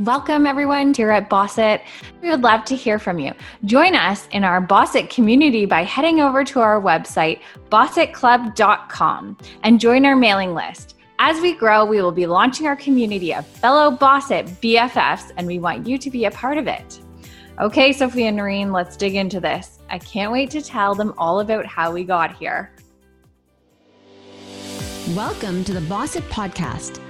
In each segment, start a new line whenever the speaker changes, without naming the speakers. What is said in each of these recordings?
Welcome, everyone, here at Bossit. We would love to hear from you. Join us in our Bossit community by heading over to our website, bossitclub.com, and join our mailing list. As we grow, we will be launching our community of fellow Bossit BFFs, and we want you to be a part of it. Okay, Sophia and Noreen, let's dig into this. I can't wait to tell them all about how we got here.
Welcome to the Bossit Podcast.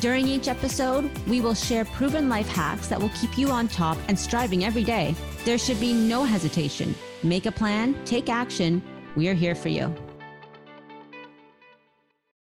During each episode, we will share proven life hacks that will keep you on top and striving every day. There should be no hesitation. Make a plan, take action. We are here for you.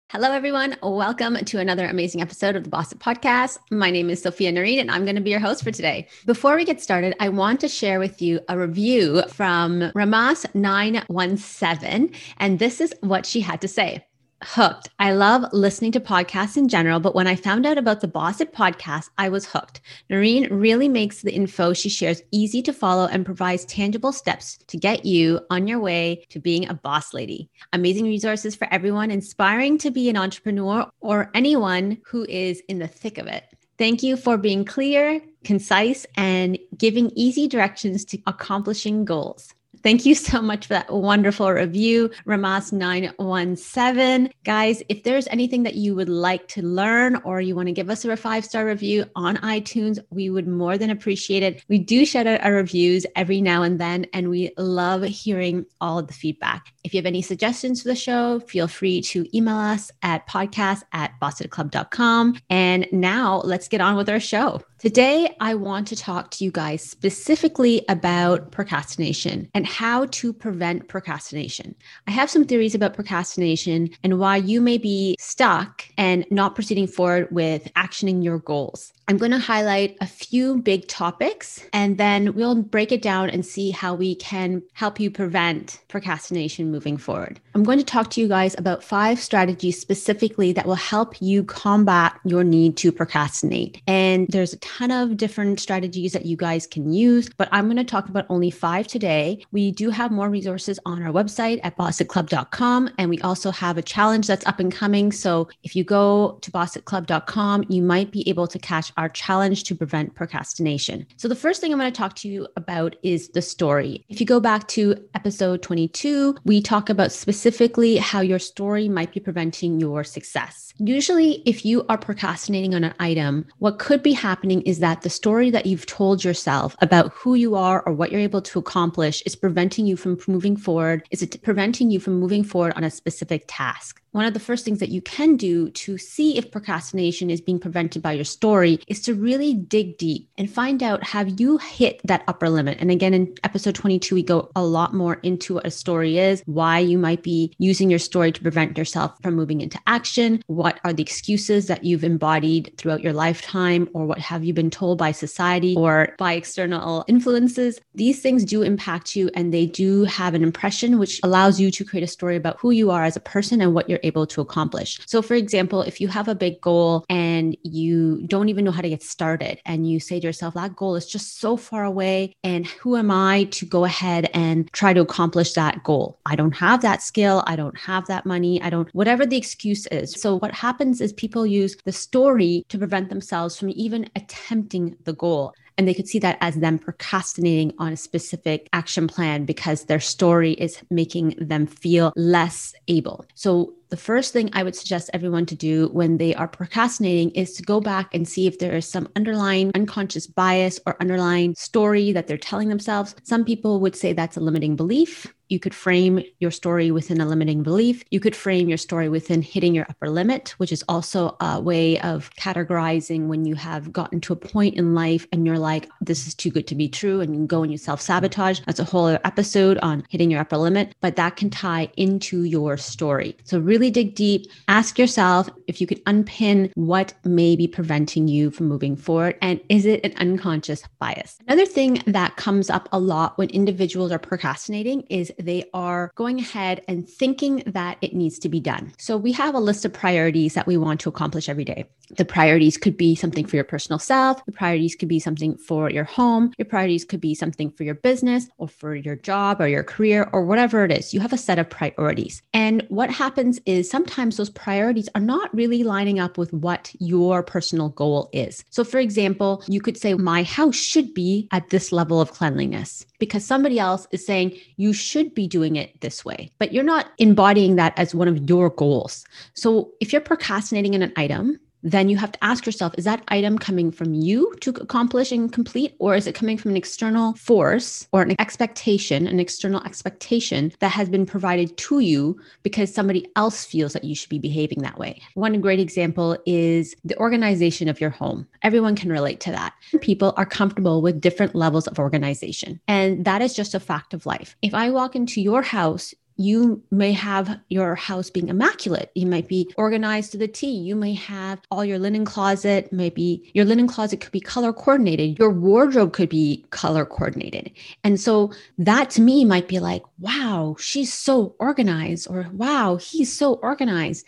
Hello, everyone. Welcome to another amazing episode of the Bossit Podcast. My name is Sophia Noreen, and I'm going to be your host for today. Before we get started, I want to share with you a review from Ramas917, and this is what she had to say hooked. I love listening to podcasts in general, but when I found out about the Bossit podcast, I was hooked. Noreen really makes the info she shares easy to follow and provides tangible steps to get you on your way to being a boss lady. Amazing resources for everyone inspiring to be an entrepreneur or anyone who is in the thick of it. Thank you for being clear, concise, and giving easy directions to accomplishing goals. Thank you so much for that wonderful review, Ramas917. Guys, if there's anything that you would like to learn or you want to give us a five star review on iTunes, we would more than appreciate it. We do shout out our reviews every now and then, and we love hearing all of the feedback. If you have any suggestions for the show, feel free to email us at podcast at bossitclub.com. And now let's get on with our show. Today, I want to talk to you guys specifically about procrastination and how to prevent procrastination. I have some theories about procrastination and why you may be stuck and not proceeding forward with actioning your goals. I'm going to highlight a few big topics and then we'll break it down and see how we can help you prevent procrastination moving forward. I'm going to talk to you guys about five strategies specifically that will help you combat your need to procrastinate. And there's a ton of different strategies that you guys can use, but I'm going to talk about only five today. We do have more resources on our website at bossitclub.com and we also have a challenge that's up and coming. So if you go to bossitclub.com, you might be able to catch our challenge to prevent procrastination. So, the first thing I'm going to talk to you about is the story. If you go back to episode 22, we talk about specifically how your story might be preventing your success. Usually, if you are procrastinating on an item, what could be happening is that the story that you've told yourself about who you are or what you're able to accomplish is preventing you from moving forward, is it preventing you from moving forward on a specific task one of the first things that you can do to see if procrastination is being prevented by your story is to really dig deep and find out have you hit that upper limit? And again, in episode 22, we go a lot more into what a story is, why you might be using your story to prevent yourself from moving into action, what are the excuses that you've embodied throughout your lifetime, or what have you been told by society or by external influences. These things do impact you and they do have an impression, which allows you to create a story about who you are as a person and what you're able to accomplish. So, for example, if you have a big goal and you don't even know how to get started, and you say to yourself, that goal is just so far away, and who am I to go ahead and try to accomplish that goal? I don't have that skill. I don't have that money. I don't, whatever the excuse is. So, what happens is people use the story to prevent themselves from even attempting the goal. And they could see that as them procrastinating on a specific action plan because their story is making them feel less able. So, the first thing I would suggest everyone to do when they are procrastinating is to go back and see if there is some underlying unconscious bias or underlying story that they're telling themselves. Some people would say that's a limiting belief. You could frame your story within a limiting belief. You could frame your story within hitting your upper limit, which is also a way of categorizing when you have gotten to a point in life and you're like, this is too good to be true. And you go and you self sabotage. That's a whole other episode on hitting your upper limit, but that can tie into your story. So really dig deep. Ask yourself if you could unpin what may be preventing you from moving forward. And is it an unconscious bias? Another thing that comes up a lot when individuals are procrastinating is they are going ahead and thinking that it needs to be done. So we have a list of priorities that we want to accomplish every day. The priorities could be something for your personal self, the priorities could be something for your home, your priorities could be something for your business or for your job or your career or whatever it is. You have a set of priorities. And what happens is sometimes those priorities are not really lining up with what your personal goal is. So, for example, you could say, My house should be at this level of cleanliness because somebody else is saying you should be doing it this way, but you're not embodying that as one of your goals. So, if you're procrastinating in an item, then you have to ask yourself is that item coming from you to accomplish and complete, or is it coming from an external force or an expectation, an external expectation that has been provided to you because somebody else feels that you should be behaving that way? One great example is the organization of your home. Everyone can relate to that. People are comfortable with different levels of organization, and that is just a fact of life. If I walk into your house, you may have your house being immaculate. You might be organized to the T. You may have all your linen closet, maybe your linen closet could be color coordinated. Your wardrobe could be color coordinated. And so that to me might be like, wow, she's so organized, or wow, he's so organized.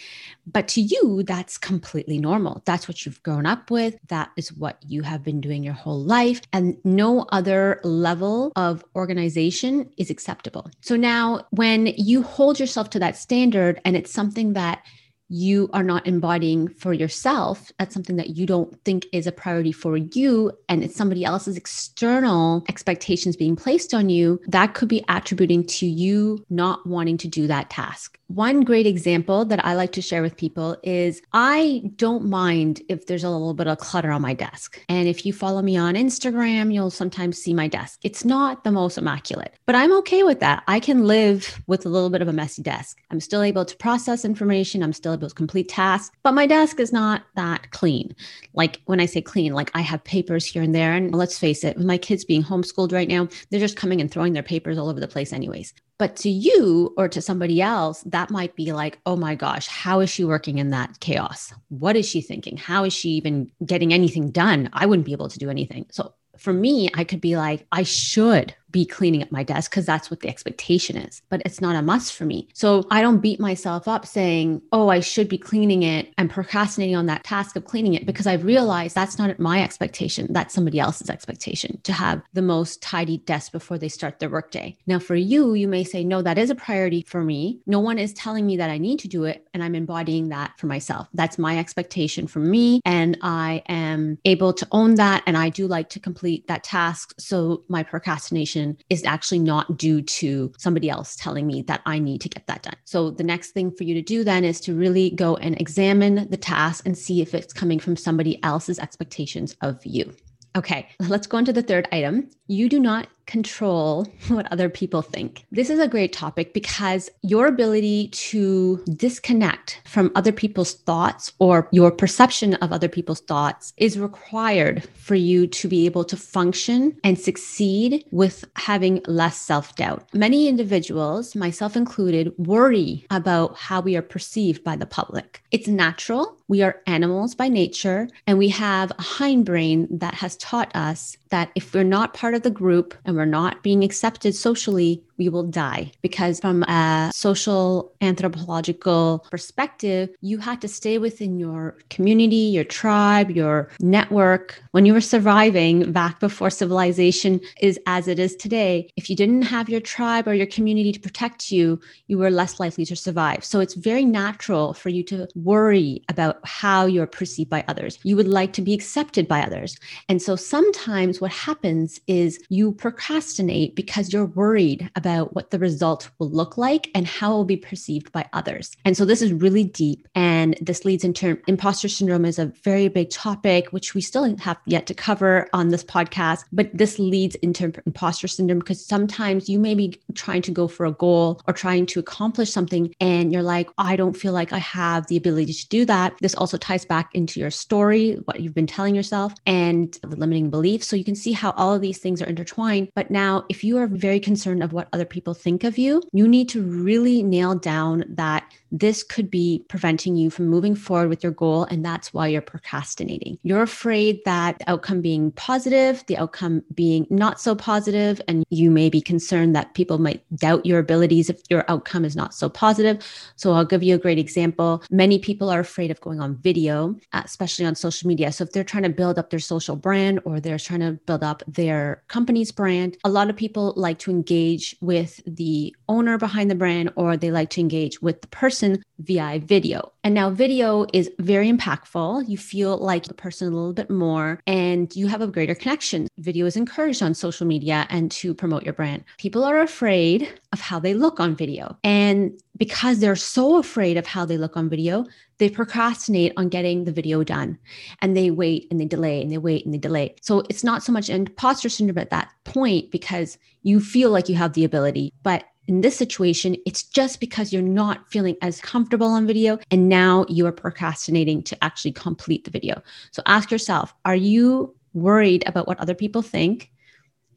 But to you, that's completely normal. That's what you've grown up with. That is what you have been doing your whole life. And no other level of organization is acceptable. So now, when you hold yourself to that standard and it's something that you are not embodying for yourself, that's something that you don't think is a priority for you, and it's somebody else's external expectations being placed on you, that could be attributing to you not wanting to do that task. One great example that I like to share with people is I don't mind if there's a little bit of clutter on my desk. And if you follow me on Instagram, you'll sometimes see my desk. It's not the most immaculate, but I'm okay with that. I can live with a little bit of a messy desk. I'm still able to process information, I'm still to complete tasks, but my desk is not that clean. Like when I say clean, like I have papers here and there. And let's face it, with my kids being homeschooled right now, they're just coming and throwing their papers all over the place, anyways. But to you or to somebody else, that might be like, oh my gosh, how is she working in that chaos? What is she thinking? How is she even getting anything done? I wouldn't be able to do anything. So for me, I could be like, I should be cleaning up my desk because that's what the expectation is, but it's not a must for me. So I don't beat myself up saying, oh, I should be cleaning it and procrastinating on that task of cleaning it because I've realized that's not my expectation. That's somebody else's expectation to have the most tidy desk before they start their workday. Now, for you, you may say, no, that is a priority for me. No one is telling me that I need to do it, and I'm embodying that for myself. That's my expectation for me. And I am able to own that. And I do like to complete that task. So my procrastination is actually not due to somebody else telling me that I need to get that done. So the next thing for you to do then is to really go and examine the task and see if it's coming from somebody else's expectations of you. Okay, let's go into the third item. You do not control what other people think. This is a great topic because your ability to disconnect from other people's thoughts or your perception of other people's thoughts is required for you to be able to function and succeed with having less self doubt. Many individuals, myself included, worry about how we are perceived by the public. It's natural. We are animals by nature, and we have a hindbrain that has taught us that if we're not part of the group and we're not being accepted socially, we will die. Because from a social anthropological perspective, you had to stay within your community, your tribe, your network. When you were surviving back before civilization is as it is today, if you didn't have your tribe or your community to protect you, you were less likely to survive. So it's very natural for you to worry about how you're perceived by others. You would like to be accepted by others. And so sometimes what happens is you procrastinate because you're worried about about what the result will look like and how it will be perceived by others. And so this is really deep. And this leads into imposter syndrome is a very big topic, which we still have yet to cover on this podcast. But this leads into imposter syndrome because sometimes you may be trying to go for a goal or trying to accomplish something and you're like, I don't feel like I have the ability to do that. This also ties back into your story, what you've been telling yourself, and the limiting beliefs. So you can see how all of these things are intertwined. But now, if you are very concerned of what other people think of you, you need to really nail down that this could be preventing you from moving forward with your goal. And that's why you're procrastinating. You're afraid that the outcome being positive, the outcome being not so positive, and you may be concerned that people might doubt your abilities if your outcome is not so positive. So I'll give you a great example. Many people are afraid of going on video, uh, especially on social media. So if they're trying to build up their social brand or they're trying to build up their company's brand, a lot of people like to engage with the owner behind the brand or they like to engage with the person via video. And now video is very impactful. You feel like the person a little bit more and you have a greater connection. Video is encouraged on social media and to promote your brand. People are afraid of how they look on video. And because they're so afraid of how they look on video, they procrastinate on getting the video done and they wait and they delay and they wait and they delay. So it's not so much imposter syndrome at that point because you feel like you have the ability, but in this situation, it's just because you're not feeling as comfortable on video and now you are procrastinating to actually complete the video. So ask yourself, are you worried about what other people think?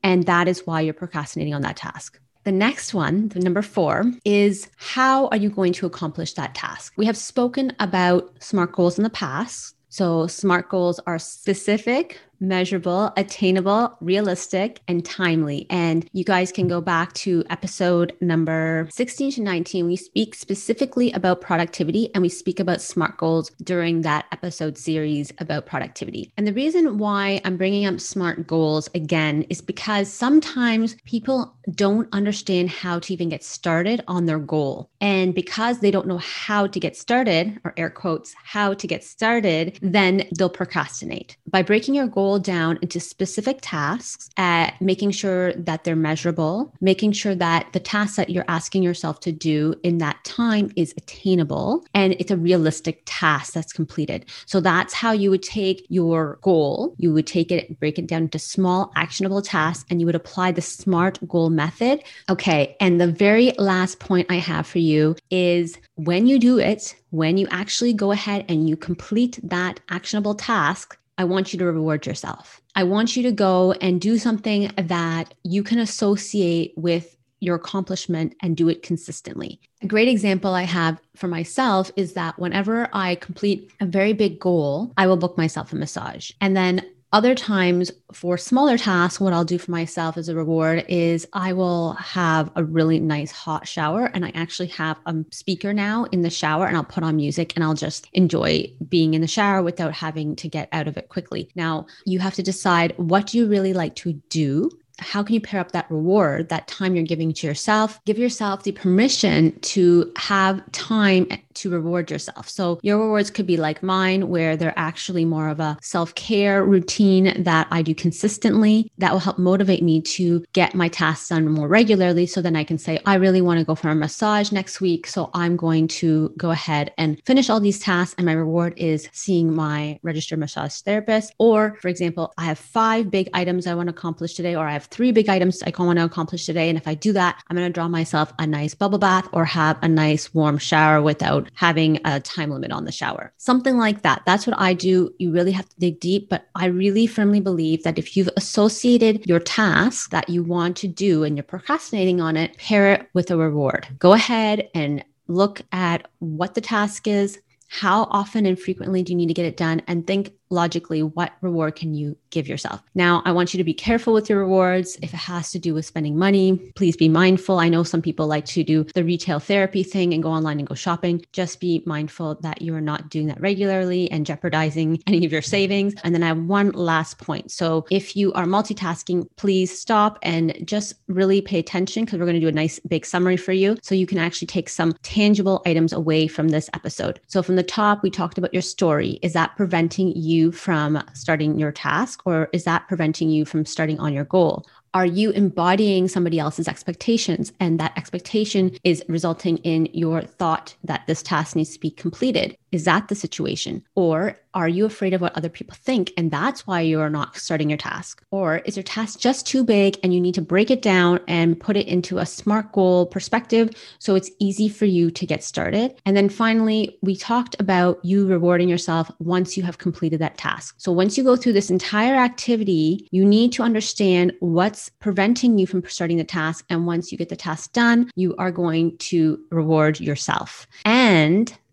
And that is why you're procrastinating on that task. The next one, the number four, is how are you going to accomplish that task? We have spoken about SMART goals in the past. So, SMART goals are specific, measurable, attainable, realistic, and timely. And you guys can go back to episode number 16 to 19. We speak specifically about productivity and we speak about SMART goals during that episode series about productivity. And the reason why I'm bringing up SMART goals again is because sometimes people don't understand how to even get started on their goal. And because they don't know how to get started, or air quotes, how to get started, then they'll procrastinate. By breaking your goal down into specific tasks at making sure that they're measurable, making sure that the tasks that you're asking yourself to do in that time is attainable and it's a realistic task that's completed. So that's how you would take your goal, you would take it, break it down into small actionable tasks, and you would apply the SMART goal method. Okay. And the very last point I have for you is when you do it, when you actually go ahead and you complete that actionable task, I want you to reward yourself. I want you to go and do something that you can associate with your accomplishment and do it consistently. A great example I have for myself is that whenever I complete a very big goal, I will book myself a massage. And then other times for smaller tasks, what I'll do for myself as a reward is I will have a really nice hot shower. And I actually have a speaker now in the shower and I'll put on music and I'll just enjoy being in the shower without having to get out of it quickly. Now, you have to decide what do you really like to do how can you pair up that reward, that time you're giving to yourself? Give yourself the permission to have time to reward yourself. So your rewards could be like mine, where they're actually more of a self care routine that I do consistently that will help motivate me to get my tasks done more regularly. So then I can say, I really want to go for a massage next week. So I'm going to go ahead and finish all these tasks. And my reward is seeing my registered massage therapist. Or, for example, I have five big items I want to accomplish today, or I have three big items I want to accomplish today. And if I do that, I'm going to draw myself a nice bubble bath or have a nice warm shower without having a time limit on the shower. Something like that. That's what I do. You really have to dig deep, but I really firmly believe that if you've associated your task that you want to do and you're procrastinating on it, pair it with a reward. Go ahead and look at what the task is, how often and frequently do you need to get it done and think logically what reward can you give yourself? Now i want you to be careful with your rewards. If it has to do with spending money please be mindful. I know some people like to do the retail therapy thing and go online and go shopping. Just be mindful that you are not doing that regularly and jeopardizing any of your savings. And then i have one last point. So if you are multitasking please stop and just really pay attention because we're going to do a nice big summary for you so you can actually take some tangible items away from this episode. So from the top we talked about your story. Is that preventing you you from starting your task or is that preventing you from starting on your goal? Are you embodying somebody else's expectations? And that expectation is resulting in your thought that this task needs to be completed. Is that the situation? Or are you afraid of what other people think? And that's why you're not starting your task? Or is your task just too big and you need to break it down and put it into a SMART goal perspective so it's easy for you to get started? And then finally, we talked about you rewarding yourself once you have completed that task. So once you go through this entire activity, you need to understand what's preventing you from starting the task. And once you get the task done, you are going to reward yourself. And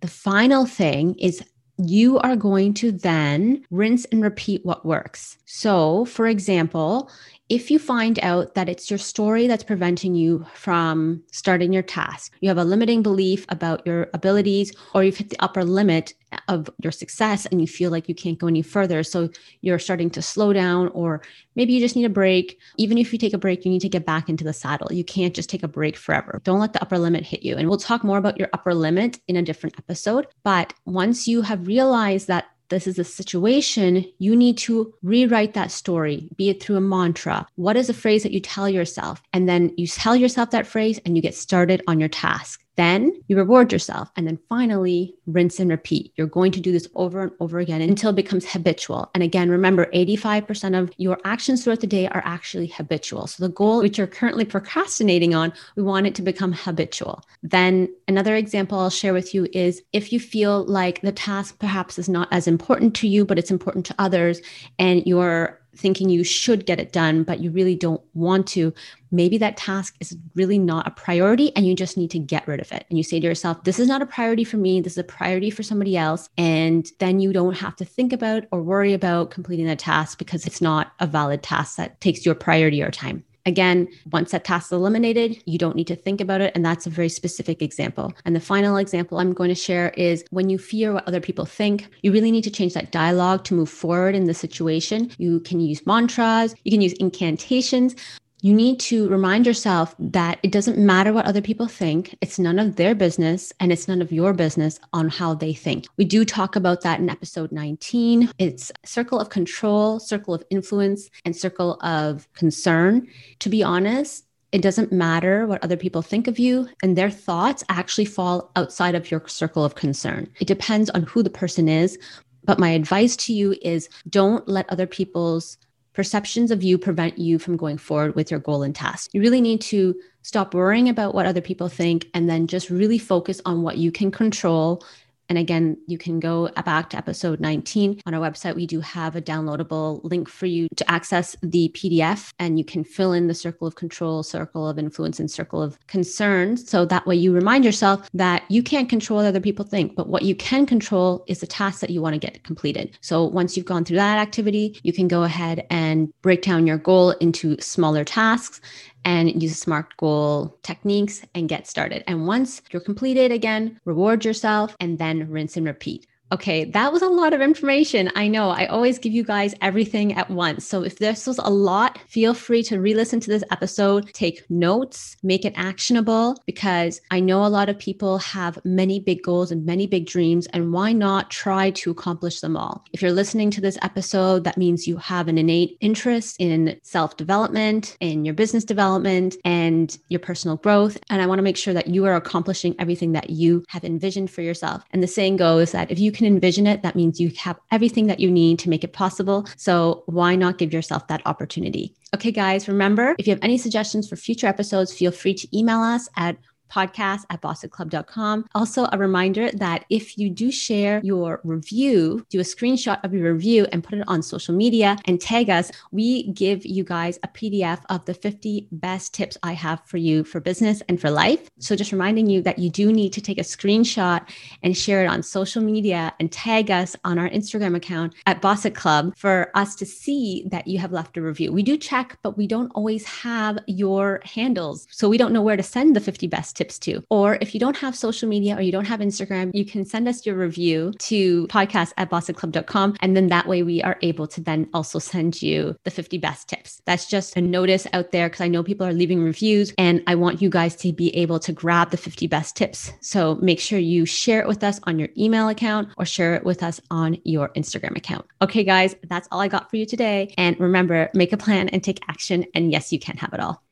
the final thing is you are going to then rinse and repeat what works. So, for example, if you find out that it's your story that's preventing you from starting your task, you have a limiting belief about your abilities, or you've hit the upper limit of your success and you feel like you can't go any further. So you're starting to slow down, or maybe you just need a break. Even if you take a break, you need to get back into the saddle. You can't just take a break forever. Don't let the upper limit hit you. And we'll talk more about your upper limit in a different episode. But once you have realized that this is a situation, you need to rewrite that story, be it through a mantra. What is a phrase that you tell yourself? And then you tell yourself that phrase and you get started on your task. Then you reward yourself. And then finally, rinse and repeat. You're going to do this over and over again until it becomes habitual. And again, remember 85% of your actions throughout the day are actually habitual. So the goal which you're currently procrastinating on, we want it to become habitual. Then another example I'll share with you is if you feel like the task perhaps is not as important to you, but it's important to others, and you're thinking you should get it done, but you really don't want to, maybe that task is really not a priority and you just need to get rid of it. And you say to yourself, this is not a priority for me. This is a priority for somebody else. And then you don't have to think about or worry about completing that task because it's not a valid task that takes your priority or time. Again, once that task is eliminated, you don't need to think about it. And that's a very specific example. And the final example I'm going to share is when you fear what other people think, you really need to change that dialogue to move forward in the situation. You can use mantras, you can use incantations, you need to remind yourself that it doesn't matter what other people think. It's none of their business and it's none of your business on how they think. We do talk about that in episode 19. It's circle of control, circle of influence, and circle of concern. To be honest, it doesn't matter what other people think of you, and their thoughts actually fall outside of your circle of concern. It depends on who the person is. But my advice to you is don't let other people's perceptions of you prevent you from going forward with your goal and task. You really need to stop worrying about what other people think and then just really focus on what you can control and again, you can go back to episode 19 on our website. We do have a downloadable link for you to access the PDF, and you can fill in the circle of control, circle of influence, and circle of concerns. So that way you remind yourself that you can't control what other people think, but what you can control is the task that you want to get completed. So once you've gone through that activity, you can go ahead and break down your goal into smaller tasks and use SMART goal techniques and get started. And once you're completed again, reward yourself and then rinse and repeat. Okay, that was a lot of information. I know I always give you guys everything at once. So if this was a lot, feel free to re listen to this episode, take notes, make it actionable, because I know a lot of people have many big goals and many big dreams. And why not try to accomplish them all? If you're listening to this episode, that means you have an innate interest in self development, in your business development, and your personal growth. And I want to make sure that you are accomplishing everything that you have envisioned for yourself. And the saying goes that if you can envision it, that means you have everything that you need to make it possible. So why not give yourself that opportunity? Okay, guys, remember if you have any suggestions for future episodes, feel free to email us at podcast at bossitclub.com. Also, a reminder that if you do share your review, do a screenshot of your review and put it on social media and tag us, we give you guys a PDF of the 50 best tips I have for you for business and for life. So, just reminding you that you do need to take a screenshot and share it on social media and tag us on our Instagram account at Bossit Club for us to see that you have left a review. We do check, but we don't always have your handles. So, we don't know where to send the 50 best tips too. Or if you don't have social media or you don't have Instagram, you can send us your review to podcast at bossitclub.com. And then that way we are able to then also send you the 50 best tips. That's just a notice out there because I know people are leaving reviews and I want you guys to be able to grab the 50 best tips. So make sure you share it with us on your email account or share it with us on your Instagram account. Okay, guys, that's all I got for you today. And remember, make a plan and take action. And yes, you can have it all.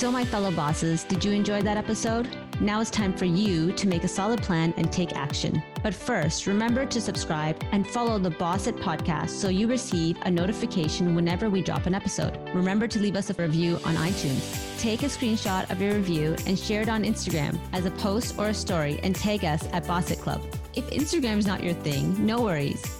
So, my fellow bosses, did you enjoy that episode? Now it's time for you to make a solid plan and take action. But first, remember to subscribe and follow the Boss It podcast so you receive a notification whenever we drop an episode. Remember to leave us a review on iTunes. Take a screenshot of your review and share it on Instagram as a post or a story and tag us at Boss It Club. If Instagram is not your thing, no worries